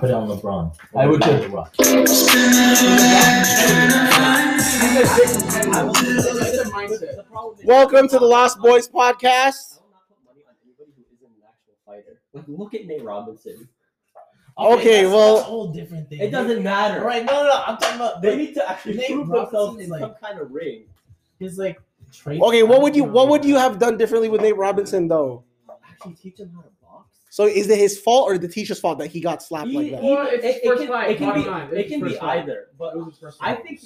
Put on LeBron. I would do. Welcome to the Lost Boys podcast. I will not put money on anybody who isn't an actual fighter. Like, look at Nate Robinson. Okay, that's well- a whole different thing. It doesn't matter. All right, no, no, no. I'm talking about They the, need to actually Nate prove themselves in like- some kind of ring. his like trait. Okay, what would you what would you have done differently with Nate Robinson though? Actually, teach him how to box. So is it his fault or the teacher's fault that he got slapped He- like that? Well, it's his it, it can, fight, it can be, line. It can be first either. But It was his first I fight. think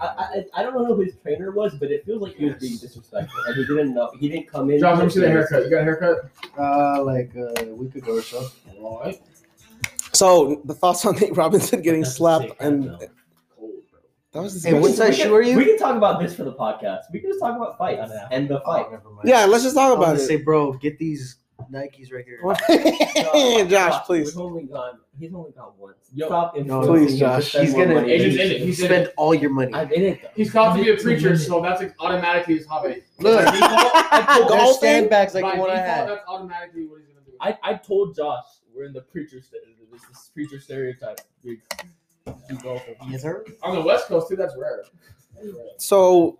I, I I don't know who his trainer was, but it feels like he was being disrespectful, and he didn't know. He didn't come in. Josh, let me see the haircut. You got a haircut? Uh, like uh, a week ago or so. Alright. So the thoughts on Nate Robinson getting That's slapped and hat, that was Hey, what disgusting. size We can- shoe are you? We can talk about this for the podcast. We can just talk about fights and the fight. Oh, never mind. Yeah, let's just talk about gonna it. say, bro, get these Nikes right here. Josh, please. We've only gone. He's only gone once. Yo. Stop No, please, Josh. He's gonna. money. Agent's He, in it. he He's in spent all your money. I'm in it though. He's called to be a preacher, so that's automatically his hobby. Look, By default, there's Golfing? sandbags like by the one I default, had. that's automatically what he's gonna do. I, I told Josh we're in the preacher st- this, this preacher stereotype. We, we go for Yes, sir. On the West Coast too. That's rare. So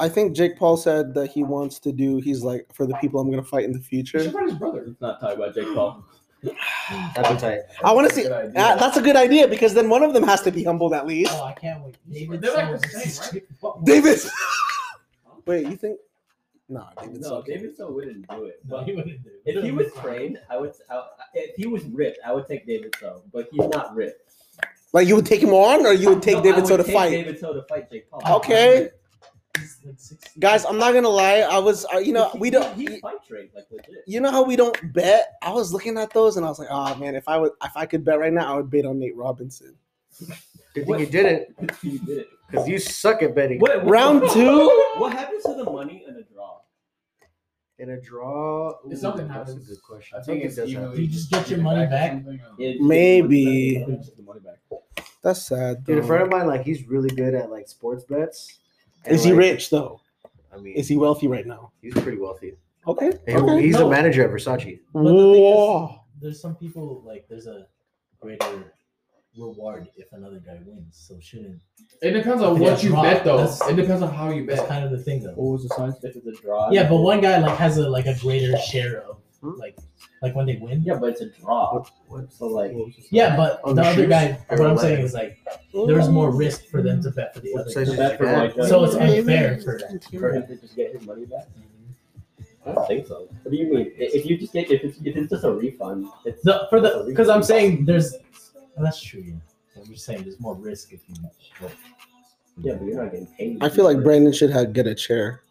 I think Jake Paul said that he wants to do he's like for the people I'm gonna fight in the He future. should fight his brother. Let's not talk about Jake Paul. That'd be tight. I wanna see Good idea. Ah, that's a good idea because then one of them has to be humbled at least. Oh, I can't wait. David They're like the same, versus- David Wait, you think Nah, David No, Silva. David so wouldn't do it. No, But he wouldn't do it. if he was trained, I would. I, if he was ripped, I would take David So. But he's not ripped. Like you would take him on or you would take No, David would So to take fight? David So to fight Jake Paul. Okay. He's like 60. Guys, I'm not gonna lie. I was, uh, you know, He- we don't. He fight trained like legit. You know how we don't bet? I was looking at those and I was like, oh man, if I would, if I could bet right now, I would bet on Nate Robinson. Good thing you didn't, you did it. because you suck at betting. What, what- Round two. What happens to the money in a draw? In a draw, If something ooh, that's happens, a good question. I I think think it does happen. You just get your money back. It- Maybe. the money back. That's sad. Dude, a friend of mine, like, he's really good at like sports bets. And, Is he like, rich though? I mean, Is he wealthy right now? he's pretty wealthy. Okay. He- okay. He's No. a manager at Versace. But the thing is, Whoa. there's some people like there's a greater reward if another guy wins. So shouldn't It depends on If what it's you draw, bet though. that's- It depends on how you that's bet. kind of the thing though. What was the sign? If it's a draw. Yeah, but one guy like has a like a greater share of Hmm? like like when they win. Yeah, but it's a draw. What- what- So like, Yeah, but On the the other guy, what I'm saying is like there's more risk for them to bet for the What other. size guy. for like. So it's unfair for for him to just get his money back. I don't think so. What do you mean? If you just get if it's, if it's just a refund, it's the for the because I'm saying there's well, that's true. Yeah, I'm just saying there's more risk if you. Well, yeah, but you're not getting paid. I feel like Brandon should have get a chair.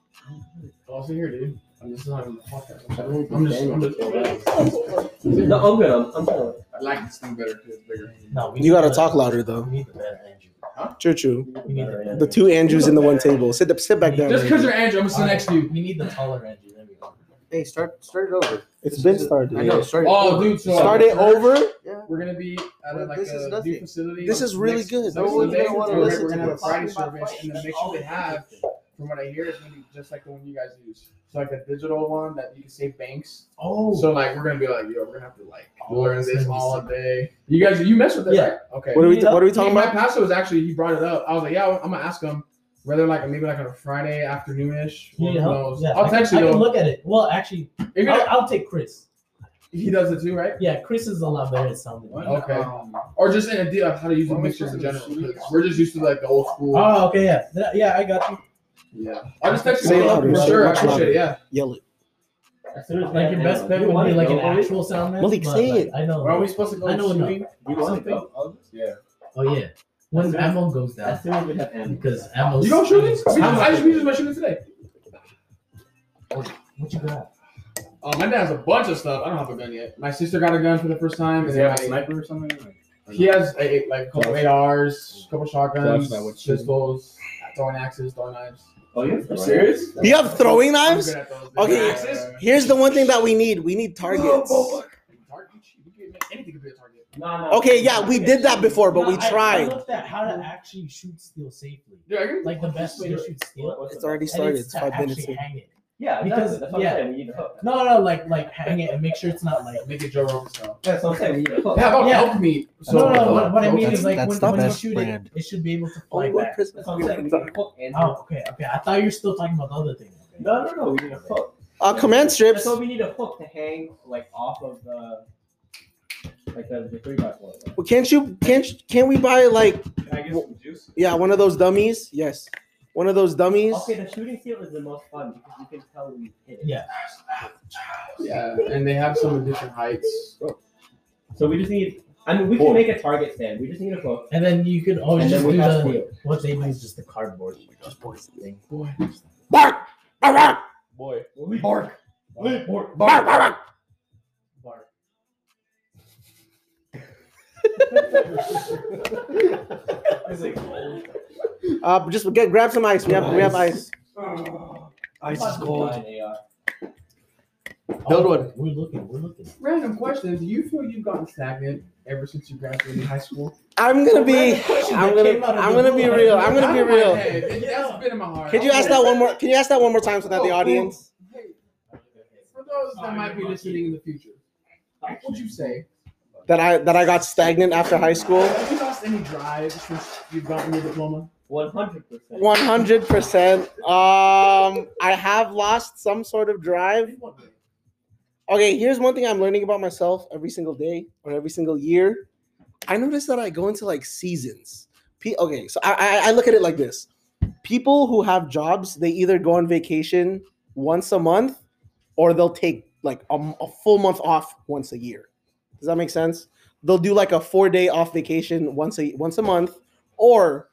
Oh, see here, dude. I'm just not even the. I don't I'm just, I'm just. No, I'm good. I'm, I'm good. I like this thing better because it's bigger. no, we You gotta need talk louder though. We need the better Andrew. Choo choo. We need the, The two Andrews in the one table. Sit sit back down. Just because you're Andrew, I'm gonna sit next to you. we need the taller Andrew. There we go. Hey, start start it over. It's This been started. I know. Start Oh, over. dude. So Start it uh, over. Yeah. We're gonna be at a, like this a nothing. new facility. This is really next- good. No one's gonna wanna and listen We're gonna to have a. Friday service, and the mixture they have, from what I hear, it's gonna be just like the one you guys use. So like a digital one that you can save banks. Oh, So like we're gonna be like, yo, we're gonna have to like Oh, learn that's this gonna all sick. day. You guys, you mess with it, Yeah. right? Okay. What are we Yeah. What are we talking my about? My pastor was actually he brought it up. I was like, yeah, I'm gonna ask him whether like maybe like on a Friday afternoonish. you Who need help? knows? Yeah, I'll I can, text I you can though. look at it. Well, actually, If I'll, I'll take Chris. he does it too, right? Yeah, Chris is a lot better at sounding. Okay. Or just an idea of how to use the mixtures in general. We're just used to like the old school. Oh, okay, yeah, yeah, I got you. Yeah. I'll just text you Say for louder, say sure. I much appreciate louder. it. Yeah. Yell it. As soon as Like your best bet would be like an actual sound man. Malik, but, say like, it. I know. Are we supposed to go I know enough. shooting? You want something? to Yeah. Oh yeah, when As soon as- ammo goes down As soon as we have ammo. because ammo. You go shooting? I just used my shooting today. What you got? Uh, my dad has a bunch of stuff. I don't have a gun yet. My sister got a gun for the first time. Does and he have a then sniper or something? Like, He has a, like a couple ARs, a couple shotguns, Josh, that would shoot. pistols, throwing axes, throwing knives. Oh, you're You serious? You have throwing knives? good at those. Okay. Here's the one thing that we need. We need targets. Target? You can make Anything could be a target. No, no. Okay, yeah, we did that before, but we No, I- I tried. looked at how to actually shoot steel safely. Yeah, Like the best way to shoot steel. It's already started. it's It's five minutes hang it. Yeah, Because- because that's what yeah. I'm saying. We need a hook. No, no, like like hang it and make sure it's not like. Make it Joe Rogan style. That's what I'm saying. We need a hook. Yeah, how about Yeah. elk meat? no, no, what, what I mean is like that's when, when you best shoot brand. it, it should be able to fly Only back. Christmas. That's what I'm saying. We need a hook and Oh, okay, okay. I thought you were still talking about the other thing. Okay. No, no, no. We need a hook. Uh, command strips. So we need a hook to hang like off of the like the, the three by four. Well, can't you? Can't can't we buy like Can I get some juice? yeah one of those dummies? Yes, one of those dummies. Okay, the shooting steel is the most fun because you can tell when you hit it. Yeah. Yeah, and they have some in different heights. So we just need. I mean, we can make a target stand. We just need a hook. And then you could always And then just we do have the steel. what they do is just the cardboard thing. Boy. Bark! Bark! Bark! Boy. Bark. Leap, bark. Bark! Bark! Bark. Uh, just get grab some ice. We have we have ice. Ice is cold. Build one. We're looking. We're looking. Random question: Do you feel you've gotten stagnant ever since you graduated high school? I'm gonna be. Random I'm gonna. came out of I'm gonna be real. I'm gonna be Out of my real. head. It- That's been in my heart. Could you ask that one more? Can you ask that one more time so that the Oh, audience? Hey, for those that might be listening in the future, what would you say? That I that I got stagnant after high school. Have you lost any drive since you've gotten your diploma? One hundred percent. One hundred percent. Um, I have lost some sort of drive. Okay, here's one thing I'm learning about myself every single day or every single year. I notice that I go into like seasons. Pe- okay, so I, I I look at it like this: people who have jobs, they either go on vacation once a month, or they'll take like a, a full month off once a year. Does that make sense? They'll do like a four day off vacation once a once a month, or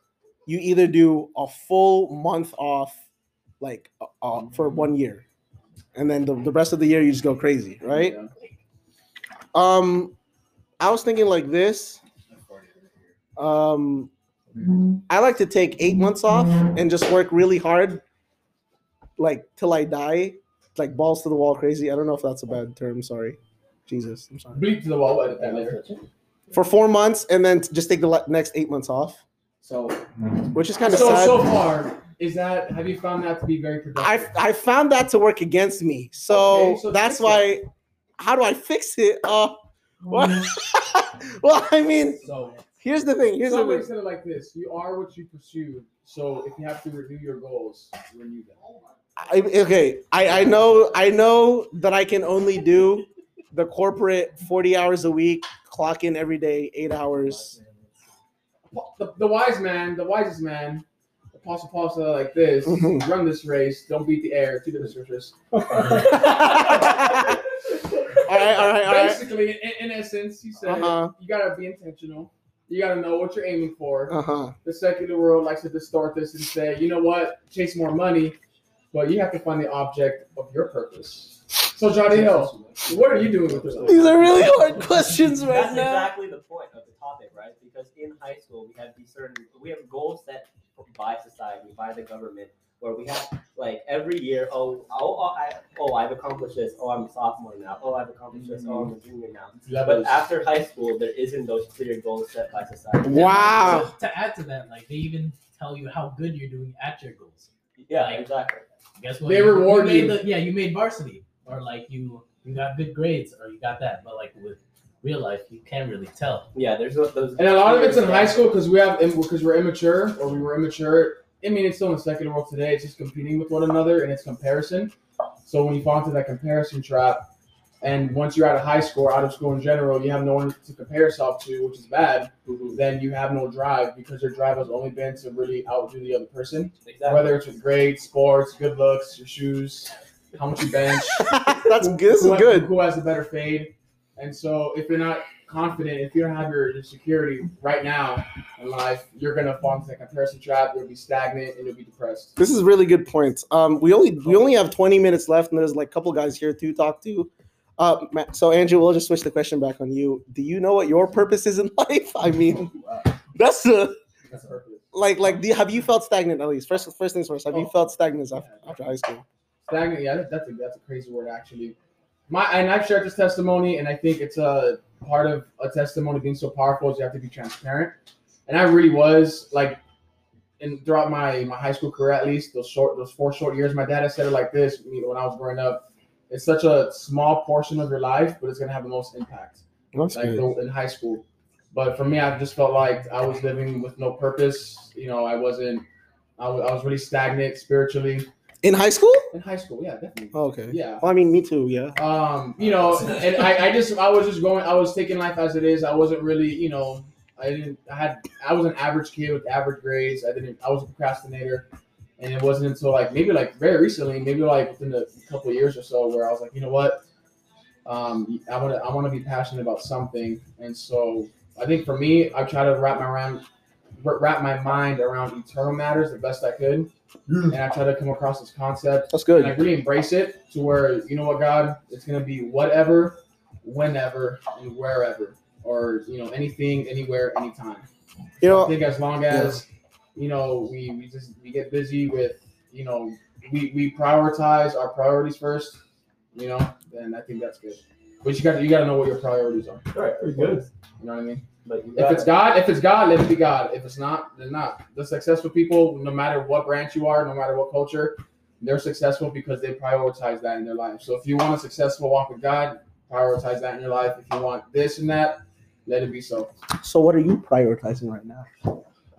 you either do a full month off, like uh, uh, for one year, and then the, the rest of the year you just go crazy, right? Um, I was thinking like this. Um, I like to take eight months off and just work really hard, like till I die, like balls to the wall, crazy. I don't know if that's a bad term. Sorry, Jesus, I'm sorry. Bleep to the wall. Edit that later. For four months and then just take the next eight months off, So, which is kind of so sad. so far, is that have you found that to be very productive? I I found that to work against me. So, Okay, so that's fix why. How do I fix it? Uh, what? well, I mean, so, here's the thing. Here's the somebody thing. said it like this: You are what you pursue. So, if you have to renew your goals, renew them. I, okay, I, I know I know that I can only do the corporate forty hours a week, clock in every day, eight hours. The, the wise man, the wisest man, Apostle Paul said like this: Mhm. Run this race, don't beat the air. Two different scriptures. all right, all right, all right. Basically, in, in essence, he said Uh-huh. you gotta be intentional. You gotta know what you're aiming for. Uh huh. The secular world likes to distort this and say, you know what, chase more money, but you have to find the object of your purpose. So, Johnny Hill, what are you doing with this? These are really hard questions right That's now. exactly the point of the topic, right? Because in high school we have these certain we have goals set by society, by the government, where we have like every year, oh, oh, oh, I, oh, I've accomplished this. Oh, I'm a sophomore now. Oh, I've accomplished this. Oh, I'm a junior now. But after high school, there isn't those clear goals set by society. Wow. To, to add to that, like they even tell you how good you're doing at your goals. Yeah, Like- exactly. Guess what? They You- reward you. Made you. the, yeah, you made varsity, or like you you got good grades, or you got that. But like with real life, you can't really tell. Yeah, there's those. And a lot of it's in high school because we have because we're immature or we were immature. I mean, it's still in the secular world today. It's just competing with one another and it's comparison. So when you fall into that comparison trap, and once you're out of high school or out of school in general, you have no one to compare yourself to, which is bad. Mhm. Then you have no drive because your drive has only been to really outdo the other person. Exactly. Whether it's with grades, sports, good looks, your shoes, how much you bench, That's who- good. This who, is good. Who has a better fade? And so, if you're not confident, if you don't have your, your security right now in life, you're gonna fall into that comparison trap. You'll be stagnant and you'll be depressed. This is really good points. Um, we only we only have 20 minutes left, and there's like a couple guys here to talk to. Uh, Matt, so Andrew, we'll just switch the question back on you. Do you know what your purpose is in life? I mean, that's the That's purpose. like like. Do you, have you felt stagnant at least? First first things first. Have you Oh. felt stagnant after, after high school? Stagnant, yeah, that's a that's a crazy word actually. My and I've shared this testimony, and I think it's a part of a testimony being so powerful is you have to be transparent. And I really was like, in throughout my my high school career, at least those short those four short years, my dad has said it like this when I was growing up. It's such a small portion of your life, but it's gonna have the most impact That's like the, in high school. But for me, I just felt like I was living with no purpose. You know, I wasn't. I I was really stagnant spiritually In high school? in high school. Yeah, definitely. Oh, okay. Yeah. Well, I mean, me too. Yeah. Um, you know, and I, I just I was just going. I was taking life as it is. I wasn't really, you know, I didn't. I had. I was an average kid with average grades. I didn't. I was a procrastinator, and it wasn't until like maybe like very recently, maybe like within a couple of years or so, where I was like, you know what, um, I want to. I want to be passionate about something, and so I think for me, I try to wrap my around wrap my mind around eternal matters the best I could, mm. and I try to come across this concept That's and I really embrace it to where you know what God, it's gonna be whatever, whenever, and wherever, or you know anything, anywhere, anytime. You know, I think as long as you know we, we just we get busy with you know we we prioritize our priorities first, you know, then I think that's good. But you got you got to know what your priorities are. Right, pretty good. You know what I mean? But If it's God, if it's God, let it be God. If it's not, then not. The successful people, no matter what branch you are, no matter what culture, they're successful because they prioritize that in their life. So if you want a successful walk with God, prioritize that in your life. If you want this and that, let it be so. so what are you prioritizing right now?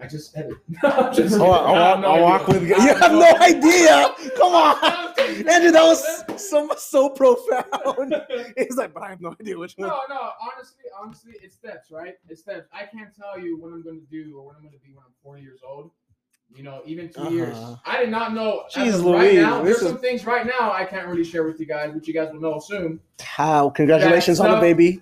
I just said it. I'm just Oh, I, I, kidding. walk, I walk with. You have no idea. Come on, I'm kidding. Andrew. That was so so profound. He's like, but I have no idea which one. No, no. Honestly, honestly, it's steps, right? It's steps. I can't tell you what I'm going to do or what I'm going to be when I'm 40 years old. You know, even 2 years. Uh-huh. I did not know. Jeez right Louise, now, there's is- some things right now I can't really share with you guys, which you guys will know soon. How? Congratulations on the baby.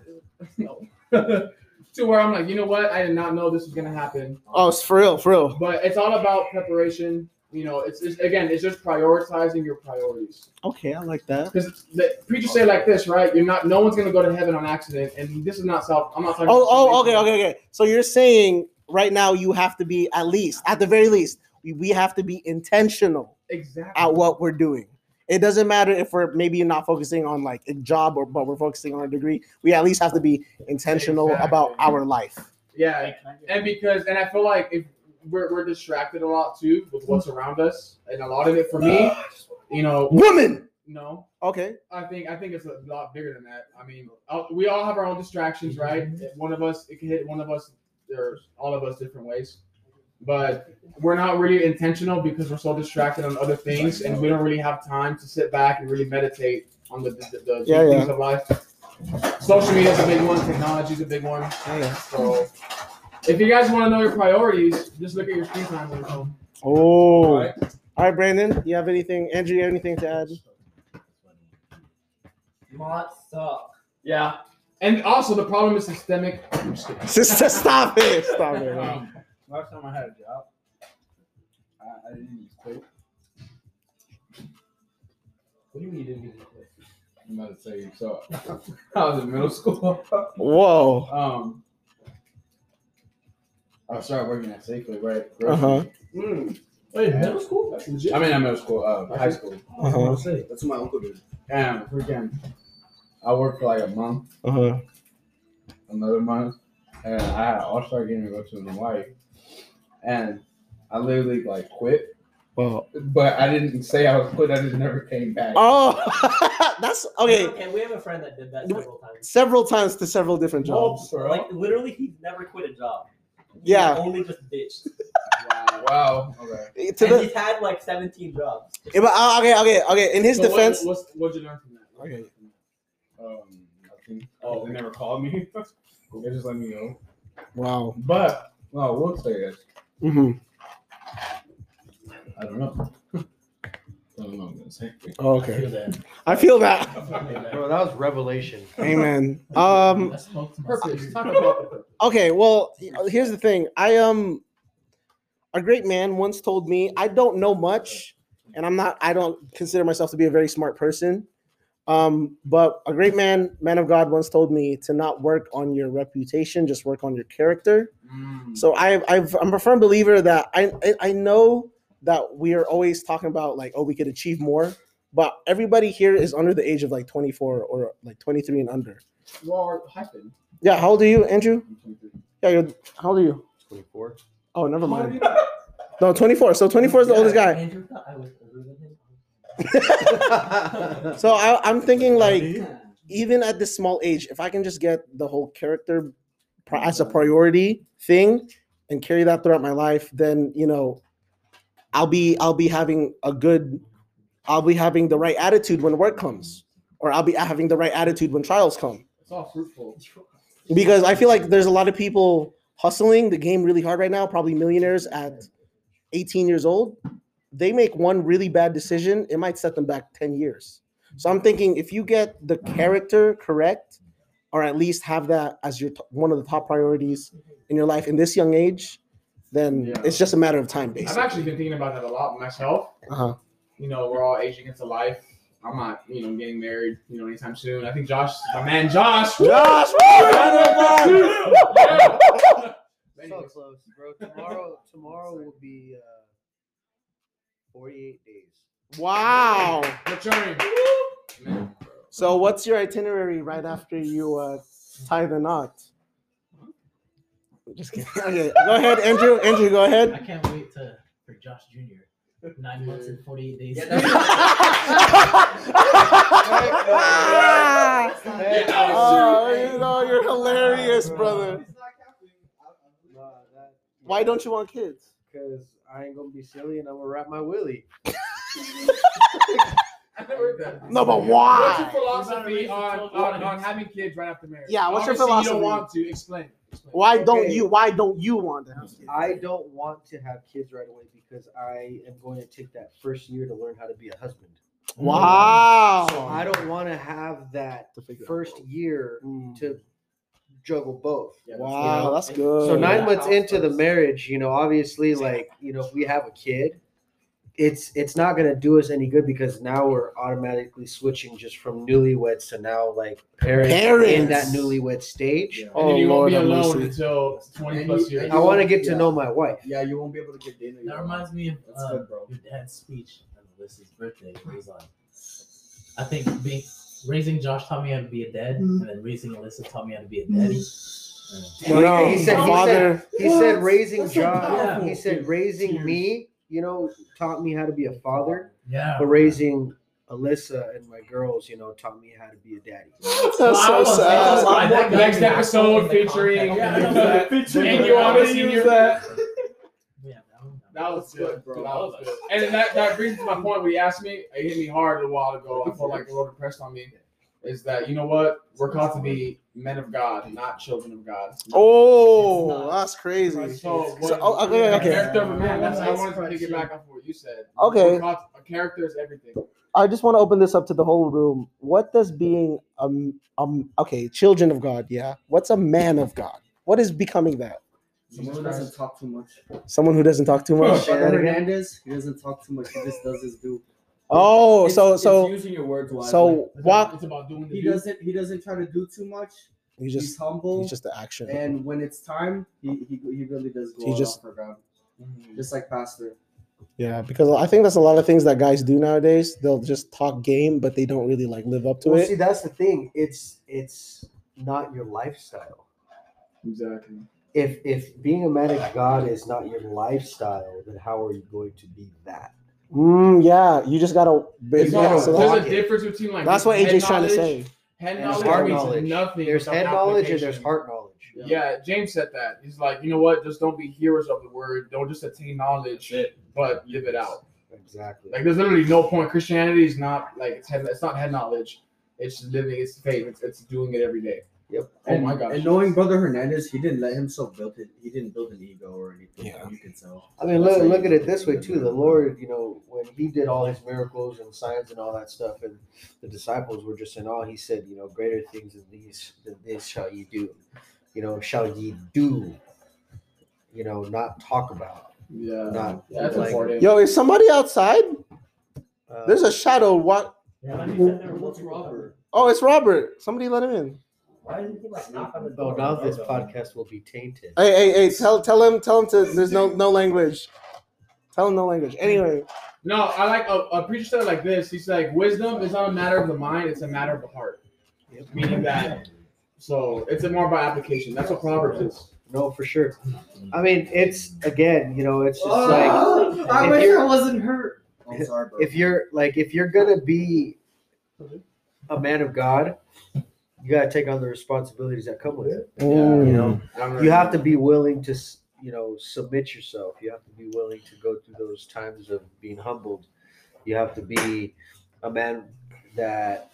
No. to where I'm like, you know what? I did not know this was going to happen. Oh, it's for real, for real. But it's all about preparation. You know, it's, it's again, it's just prioritizing your priorities. Okay, I like that. Because the preachers say like this, right? You're not. No one's gonna go to heaven on accident, and this is not self. I'm not talking. Oh, oh, okay, okay, okay. So you're saying right now you have to be at least, at the very least, we, we have to be intentional Exactly. at what we're doing. It doesn't matter if we're maybe not focusing on like a job or but we're focusing on a degree. We at least have to be intentional about our life. Yeah, and because and I feel like if we're, we're distracted a lot too with what's around us, and a lot of it for me, you know, Woman. no, Okay. I think I think it's a lot bigger than that. I mean, uh, we all have our own distractions, right? One of us, it can hit one of us, or all of us, different ways. But we're not really intentional because we're so distracted on other things, and we don't really have time to sit back and really meditate on the the, the Yeah, deep yeah. things of life. Social media is a big one. Technology is a big one. Yeah. So, if you guys want to know your priorities, just look at your screen time when you're home. Oh. Right? All right, Brandon. You have anything? Andrew, you have anything to add? Mods suck. Yeah. And also, the problem is systemic. I'm just kidding. Sister, stop it. Stop it. Um, last time I had a job, I, I didn't use quit. What do you mean you didn't get it? I'm about to tell you. So I was in middle school. Whoa. um, I started working at Safeway, right? Uh-huh. Mm, Wait, middle school? that's legit. I mean, not middle school, uh, high school. I was. That's what my uncle did. And freaking, I worked for like a month, Uh huh. another month, and I had an all star game to go to in Hawaii. And I literally like quit, Well. but I didn't say I was quit. I just never came back. Oh, that's okay. Okay, we have a friend that did that several times. Several times to several different jobs. bro. Like literally, he never quit a job. He Yeah. only just ditched. wow. Okay. To and the, he's had like 17 jobs. Yeah, but, uh, okay, okay, okay. In his So what- defense, what's, what'd you learn from that? Okay. Um, nothing. Oh, they never called me. they just let me know. wow. But well, I will say this. hmm I don't know. I don't know what I'm gonna say. Oh, okay. I feel that. I feel that. Bro, that was revelation. Amen. Um. I spoke to my Purpose. spirit. Talk about the purpose. Okay. Well, here's the thing. I um, a great man once told me I don't know much, and I'm not. I don't consider myself to be a very smart person. Um, but a great man, man of God, once told me to not work on your reputation, just work on your character. Mm. So I've, I've I'm a firm believer that I I- I know that we are always talking about like oh we could achieve more, but everybody here is under the age of like 24 or like 23 and under. You are hyphen. Yeah, how old are you, Andrew? Yeah, you're how old are you? 24. Oh, never mind. No, 24. So 24 is the oldest guy. Andrew thought I was older than him. So I, I'm thinking like even at this small age, if I can just get the whole character pri- as a priority thing and carry that throughout my life, then you know, I'll be I'll be having a good, I'll be having the right attitude when work comes, or I'll be having the right attitude when trials come. It's all fruitful. Because I feel like there's a lot of people hustling the game really hard right now, probably millionaires at 18 years old. They make one really bad decision, it might set them back 10 years. So I'm thinking if you get the character correct, or at least have that as your one of the top priorities in your life in this young age, then Yeah. it's just a matter of time, Basically, I've actually been thinking about that a lot myself. Uh-huh. You know, we're all aging into life. I'm not, you know, getting married, you know, anytime soon. I think Josh, my man Josh. Josh, Yeah. So close, bro. Tomorrow, tomorrow will be uh, 48 days. wow. maturing. Man. So what's your itinerary right after you uh, tie the knot? Just kidding. Okay, go ahead, Andrew. Andrew, go ahead. I can't wait to for Josh Jr. Nine months and 48 days. oh, you know, you're hilarious, brother. Why don't you want kids? Because I ain't gonna be silly and I'm gonna wrap my willy. I've never heard that. No, but why? What's your why? philosophy on, on, on having kids right after marriage? Yeah, what's your Obviously, You philosophy? don't want to explain. explain. Why don't Okay. you? Why don't you want to have kids? I don't want to have kids right away because I am going to take that first year to learn how to be a husband. Wow. So I don't want to have that To figure out first year Mm. to juggle both. Wow, know, that's good. So nine Yeah. months into the marriage, you know, obviously, like you know, if we have a kid, it's it's not gonna do us any good because now we're automatically switching just from newlyweds to now like parents, in that newlywed stage. Yeah. And Oh then you Lord, won't have be alone until 20 And plus you- years. I want to get to Yeah. know my wife. Yeah, you won't be able to get dinner. That reminds me of That's uh, good, bro. your dad's speech on Alyssa's birthday. Where he's like, I think being raising Josh taught me how to be a dad, and then raising Alyssa taught me how to be a daddy. No, no, He said- he father. He said raising That's so John. powerful. He said raising me, you know, taught me how to be a father, Yeah. but raising Alyssa and my girls, you know, taught me how to be a daddy. That's I so was- I was sad. that Next episode in the featuring. context. Yeah, and you honestly use use that. that. Yeah, that was good, bro. That was good. And that, that brings to my point when you asked me, it hit me hard a while ago. I felt like a little depressed on me. Is that you know what? We're called to be men of God, not children of God. Oh, that's crazy. So, what, So, oh, okay, okay. Character of a man. That's I wanted to pick it back off what you said. Okay. We're a character is everything. I just want to open this up to the whole room. What does being um um okay, children of God, yeah. What's a man of God? What is becoming that? Someone who doesn't talk too much. Someone who doesn't talk too much. Say that Brother again? Hernandez, he doesn't talk too much. He just does his do. Oh, It's- so it's so using your words wisely. so It's what? it's about doing the he do. doesn't he doesn't try to do too much. He's He's just humble, he's just the action. and when it's time, he he, he really does go He all just- out for God, mm-hmm. just like Pastor. Yeah, because I think that's a lot of things that guys do nowadays. They'll just talk game, but they don't really like live up to Well, it. see, that's the thing. It's it's not your lifestyle. Exactly. If if being a man of God is not your lifestyle, then how are you going to be that? Mm, yeah, you just gotta. It's gotta all- so there's that's, a difference between like that's what head AJ's trying to knowledge- say. Head And knowledge heart means knowledge. nothing. There's head knowledge and there's heart knowledge. Yeah, James said that. He's like, you know what? Just don't be hearers of the word. Don't just attain knowledge, but live it out. Exactly. Like, there's literally no point. Christianity is not like it's head. It's not head knowledge. It's living. It's faith. It's, it's doing it every day. Yep. Oh my gosh. And knowing Brother Hernandez, he didn't let himself build it. He didn't build an ego or anything. Yeah. You can tell. I mean, look, look at it this way too. The Lord, you know, when He did all His miracles and signs and all that stuff, and the disciples were just in awe. He said, you know, greater things than these than this shall ye do. You know, shall ye do. You know, not talk about. Yeah. Not Yeah, that's like- important. Yo, is somebody outside? Uh, There's a shadow. What? Yeah, like you said, there What's Robert? Oh, it's Robert. Somebody let him in. Why didn't he like knock on the Oh, door? now this podcast will be tainted. Hey, hey, hey! Tell, tell him, tell him to. There's no, no language. Tell him no language. Anyway, No, I like a, a preacher said it like this. He's like, wisdom is not a matter of the mind; it's a matter of the heart. Meaning that, so it's a more about application. That's what Proverbs is. No, for sure. I mean, it's again, you know, it's just Oh, like I wish I wasn't hurt. I'm sorry, if you're like if you're gonna be a man of God, you gotta take on the responsibilities that come with it. Mm. You know, you have to be willing to you know submit yourself. You have to be willing to go through those times of being humbled. You have to be a man that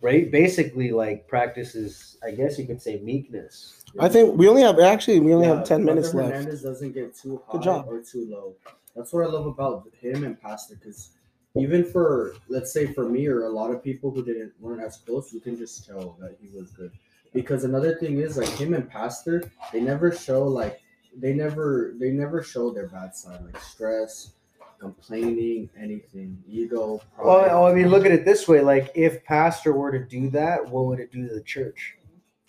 right basically like practices. I guess you could say meekness. I think we only have actually we only Yeah, have ten Brother minutes left. Hernandez doesn't get too high Good job. or too low. That's what I love about him and Pastor, because even for let's say for me or a lot of people who didn't weren't as close, you can just tell that he was good. Because another thing is like him and Pastor, they never show like they never they never show their bad side, like stress, complaining, anything, ego. Well, pride. oh, I mean, look at it this way: like if pastor were to do that, what would it do to the church?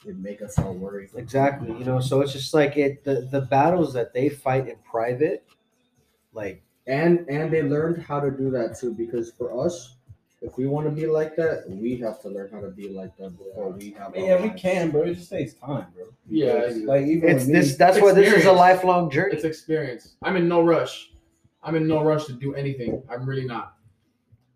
it would make us all worried. Exactly. You know, so it's just like it the the battles that they fight in private, like and and they learned how to do that too because for us if we want to be like that we have to learn how to be like that before we have our Yeah, we can, bro. It just takes time, bro. Yeah, Because, like even it's with me, this. That's why this is a experience. lifelong journey. It's experience. I'm in no rush. I'm in no rush to do anything. I'm really not.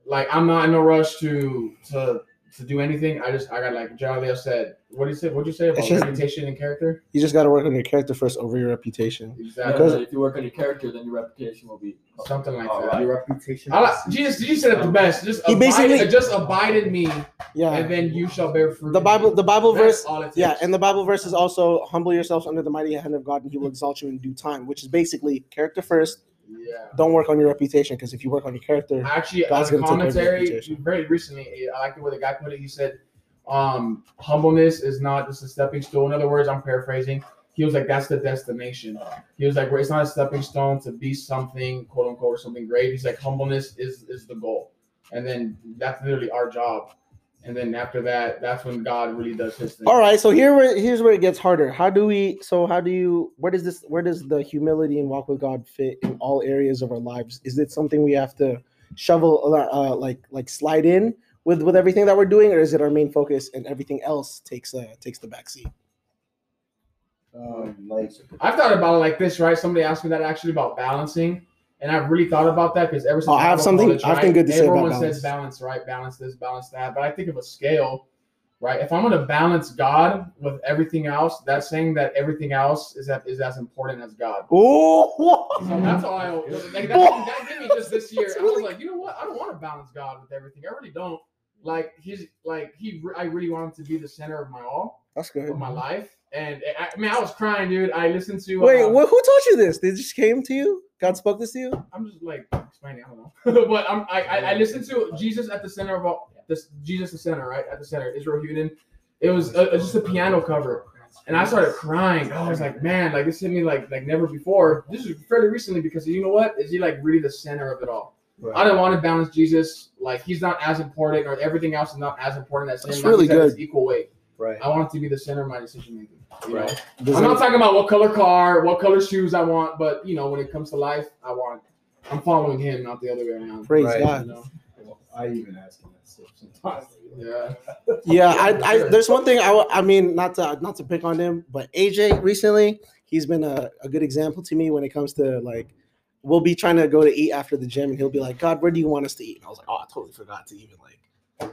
Like I'm not in no rush to to to do anything. I just I got like John Jalea said. What do you say? What did you say about It's just- reputation and character? You just got to work on your character first over your reputation. Exactly. Because- if you work on your character, then your reputation will be. Something like that. right. your reputation I like, Jesus, Jesus said it the best. Just He abide, basically- just abide in me, Yeah. and then you shall bear fruit. The Bible, the Bible That's verse, all it yeah, and the Bible verse is also humble yourselves under the mighty hand of God, and He will exalt you in due time. Which is basically character first. Yeah. Don't work on your reputation because if you work on your character, Actually, God's on a gonna take care of your commentary very recently, I like the way the guy put it. He said, um, "Humbleness is not just a stepping stone." In other words, I'm paraphrasing. He was like, "That's the destination." He was like, "It's not a stepping stone to be something, quote unquote, or something great." He's like, "Humbleness is is the goal," and then that's literally our job. And then after that, that's when God really does His thing. All right, so here where here's where it gets harder. How do we? So how do you? Where does this? Where does the humility and walk with God fit in all areas of our lives? Is it something we have to shovel, uh, like like slide in with with everything that we're doing, or is it our main focus and everything else takes uh takes the back seat? um, like I've thought about it like this, right? Somebody asked me that actually about balancing, and I've really thought about that because ever since Oh, I have something- college, I have something good to say about balance. Everyone says balance, right? Balance this, balance that. But I think of a scale, right? If I'm going to balance God with everything else, that's saying that everything else is that is as important as God. Oh, So that's all I like. That, that did me just this year. I was like, you know what? I don't want to balance God with everything. I really don't. Like he's like he. I really want him to be the center of my all that's good. of my life. And eh, I, I mean, I was crying, dude. I listened to. Wait, uh, wh- who taught you this? They just came to you? God spoke this to you? I'm just like explaining. I don't know, but I'm, I, I I listened to Jesus at the center of all this. Jesus the center, right at the center. Israel Houghton. It was uh, just a piano cover, and I started crying. I was like, man, like this hit me like like never before. This is fairly recently because you know what? Is he like really the center of it all? I don't want to balance Jesus. Like he's not as important, or everything else is not as important as him. That's Not really that good. Equal weight. Right. I want it to be the center of my decision making. You know? Right. Does I'm it- not talking about what color car, what color shoes I want, but you know, when it comes to life, I want. I'm following him, not the other way around. praise Right. You God. know? I even ask him that stuff sometimes. Yeah. Yeah, I, I there's one thing I, I mean not to not to pick on him, but AJ recently he's been a, a good example to me when it comes to like we'll be trying to go to eat after the gym and he'll be like, God, where do you want us to eat? And I was like, Oh, I totally forgot to even like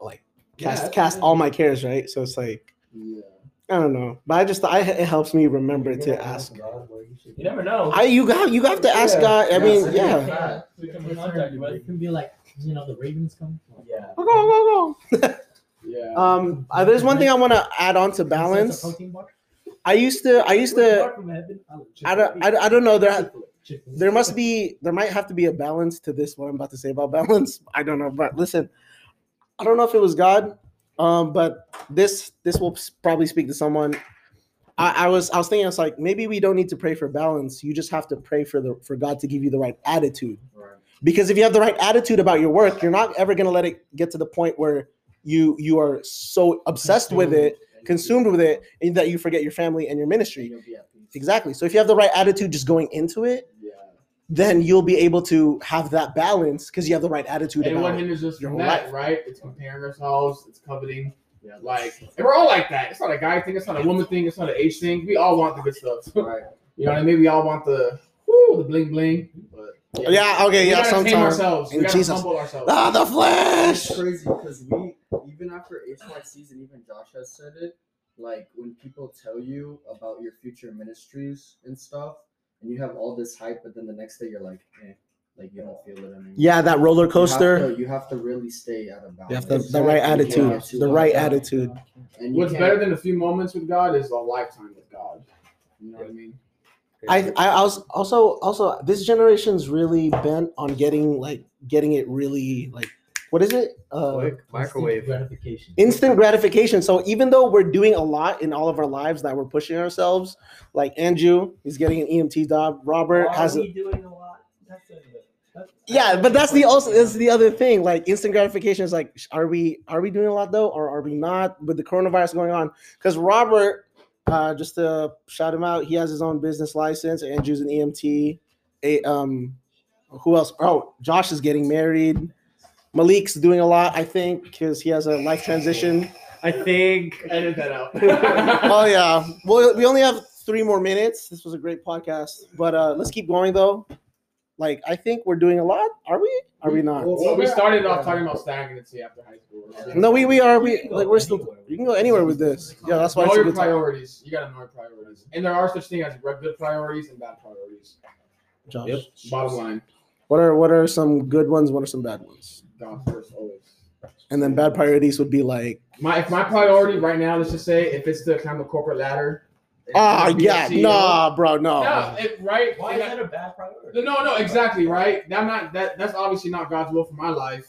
like cast Yeah, cast all my cares, right? So it's like Yeah. I don't know, but I just I it helps me remember to ask. God, You never know. I you got you have to ask Yeah. God. I mean, Yeah. yeah. We can It's contact you. It can be like you know the Ravens come. yeah. Go go go. Yeah. Um, uh, there's one thing I want to add on to balance. Protein bar. I used to I used to I don't I, I don't know there there must be there might have to be a balance to this what i'm about to say about balance i don't know but listen i don't know if it was god um but this this will probably speak to someone I, I was i was thinking it's like maybe we don't need to pray for balance you just have to pray for the for god to give you the right attitude Right. because if you have the right attitude about your work you're not ever going to let it get to the point where you you are so obsessed with it consumed with it and that you forget your family and your ministry You'll be at peace. exactly so if you have the right attitude just going into it. Then you'll be able to have that balance because you have the right attitude And what about it. hinders us your from whole that, life. right? It's comparing ourselves. It's coveting. Yeah, Like, and we're all like that. It's not a guy thing. It's not a woman thing. It's not an age thing. We all want the good stuff. right. You know what I mean? We all want the whoo, the bling bling, but Yeah, okay, we yeah, gotta tame sometimes. ourselves. We And gotta Jesus. humble ourselves. Ah, the flesh. It's crazy because we, even after HYCs and even Josh has said it, like when people tell you about your future ministries and stuff, and you have all this hype, but then the next day you're like, eh, like you don't feel it anymore. Yeah, that roller You have coaster. to- You have to, really stay at a balance. You have the, the right attitude. can't The right attitude. And What's better than a few moments with God is a lifetime with God. You know what I mean? I, I was also also this generation's really bent on getting like getting it really like what is it? Uh, Quick microwave. Instant gratification. instant gratification. So even though we're doing a lot in all of our lives that we're pushing ourselves, like Andrew is getting an EMT job, Robert Are has a we doing a lot? That's a, that's, yeah, but that's the also that's the other thing. Like instant gratification is like, are we are we doing a lot though, or are we not with the coronavirus going on? Because Robert, uh, just to shout him out, he has his own business license. Andrew's an EMT. A um, who else? Oh, Josh is getting married. Malik's doing a lot, I think, because he has a life transition. I think. Edit that out. oh yeah. Well, we only have three more minutes. This was a great podcast, but uh, let's keep going though. Like I think we're doing a lot. Are we? Are we not? Well, we started off talking about stagnancy after high school. No, we we are. We like we're still. You can go anywhere with this. Yeah, that's why know it's a your good time. priorities. You gotta know your priorities, and there are such things as good priorities and bad priorities. Josh. Bottom line, What are what are some good ones? What are some bad ones? God first always. And then bad priorities would be like, My if my priority right now, let's just say, if it's the climb the corporate ladder. if ah, to yeah, CEO, nah, bro, no. No, it, right? Why is that- that a bad priority? No, no, exactly, right? I'm not that. That's obviously not God's will for my life,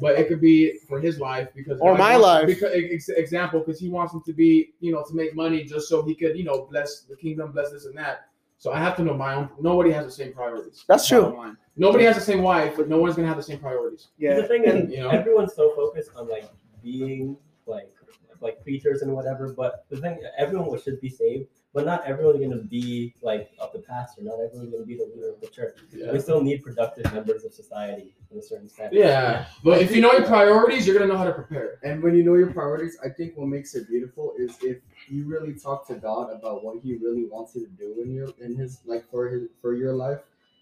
but it could be for His life because Or God my wants- life. Because ex- example, because He wants him to be, you know, to make money just so He could, you know, bless the kingdom, bless this and that. So I have to know my own. Nobody has the same priorities. That's true. Bottom. Nobody has the same wife, but no one's gonna have the same priorities. Yeah. The thing is, You know? everyone's so focused on like being like like preachers and whatever. But the thing, everyone should be saved, but not everyone's gonna be like of the pastor. Not everyone's gonna be the leader of the church. Yeah. We still need productive members of society in a certain sense. Yeah, but if you know your priorities, you're gonna know how to prepare. And when you know your priorities, I think what makes it beautiful is if you really talk to God about what He really wants you to do in your in His like for His for your life,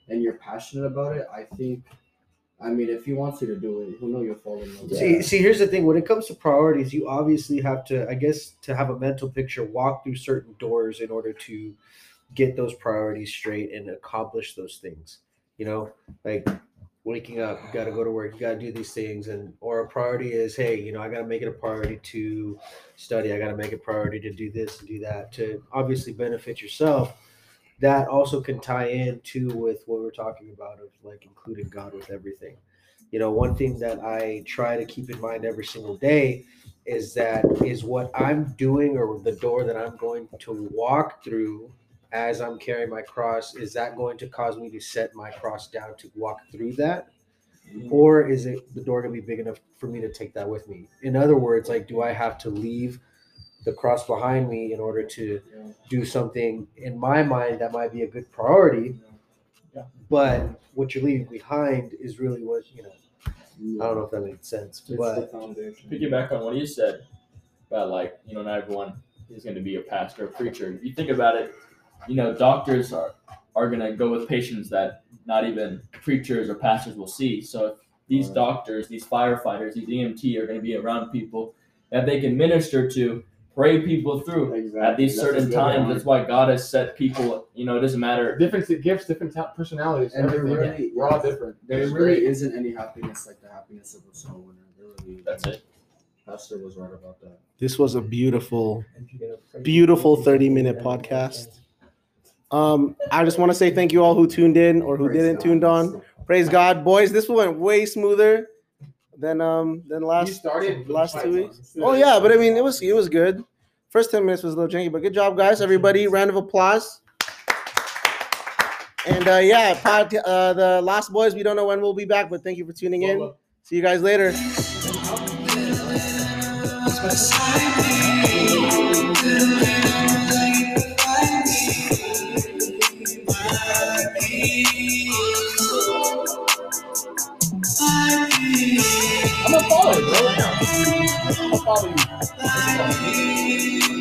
and you're passionate about it. I think, I mean, if He wants you to do it, He'll know you'll fall in love. See, see, here's the thing. When it comes to priorities, you obviously have to, I guess, to have a mental picture, walk through certain doors in order to get those priorities straight and accomplish those things. You know, like waking up, you got to go to work, you got to do these things, and or a priority is, hey, you know, I got to make it a priority to study. I got to make it a priority to do this and do that to obviously benefit yourself. That also can tie in too with what we're talking about of like including God with everything. You know one thing that i try to keep in mind every single day is that is what i'm doing or the door that i'm going to walk through as i'm carrying my cross is that going to cause me to set my cross down to walk through that? Mm-hmm. Or is it the door going to be big enough for me to take that with me? In other words like do i have to leave the cross behind me in order to do something in my mind that might be a good priority but what you're leaving behind is really what you know I don't know if that makes sense, It's the but foundation. Piggyback on what you said about like you know not everyone is going to be a pastor or preacher. If you think about it, you know doctors are are going to go with patients that not even preachers or pastors will see. So if these Right. doctors, these firefighters, these EMT are going to be around people that they can minister to, pray people through Exactly. at these That's certain times. one. That's why God has set people. You know, it doesn't matter. different gifts, different ta- personalities. And there everything. really- we're all different. There It's really great. isn't any happiness like the happiness of a soul winner. There really That's it. Pastor was right about that. This was a beautiful, If you're gonna pray- beautiful 30 minute podcast. Um, I just want to say thank you all who tuned in or who Praise didn't God. tuned on. Praise God, boys. This went way smoother than um than You last started last two weeks. Oh yeah, but I mean it was it was good. First 10 minutes was a little janky, but good job, guys. Everybody, round of applause. And uh yeah, pod, uh the Lost Boys, we don't know when we'll be back, but thank you for tuning in. See you guys later. I'm gonna follow you, bro. I'm gonna follow you.